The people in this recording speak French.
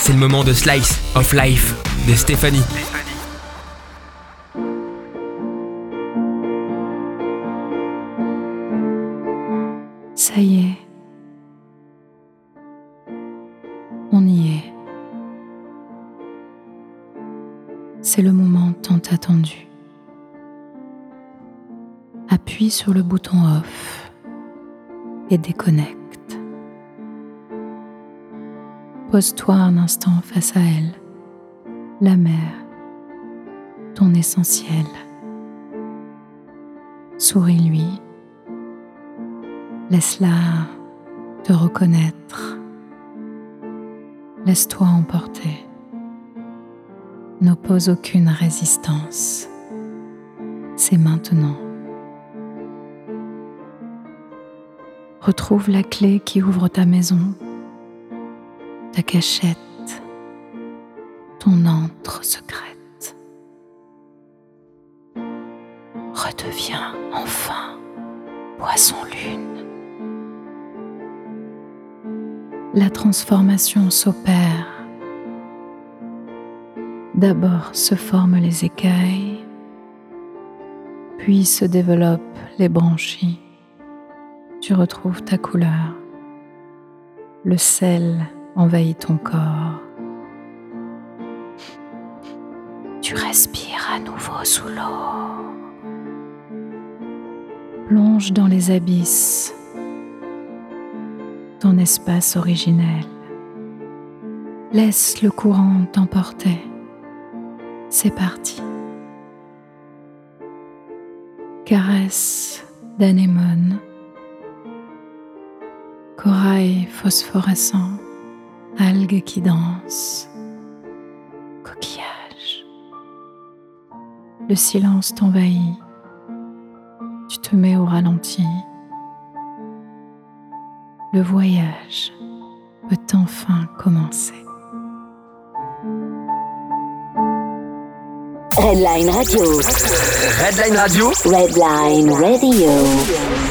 C'est le moment de Slice of Life de Stéphanie. Ça y est. On y est. C'est le moment tant attendu. Appuie sur le bouton off et déconnecte. Pose-toi un instant face à elle, la mer, ton essentiel. Souris-lui. Laisse-la te reconnaître. Laisse-toi emporter. N'oppose aucune résistance. C'est maintenant. Retrouve la clé qui ouvre ta maison, cachette, ton antre secrète. Redeviens enfin poisson lune. La transformation s'opère. D'abord se forment les écailles, puis se développent les branchies tu retrouves ta couleur. Le sel envahit ton corps. Tu respires à nouveau sous l'eau. Plonge dans les abysses, ton espace originel. Laisse le courant t'emporter. C'est parti. Caresse d'anémone corail phosphorescent, algues qui dansent, coquillage. Le silence t'envahit, tu te mets au ralenti. Le voyage peut enfin commencer. Redline Radio. Redline Radio Redline Radio.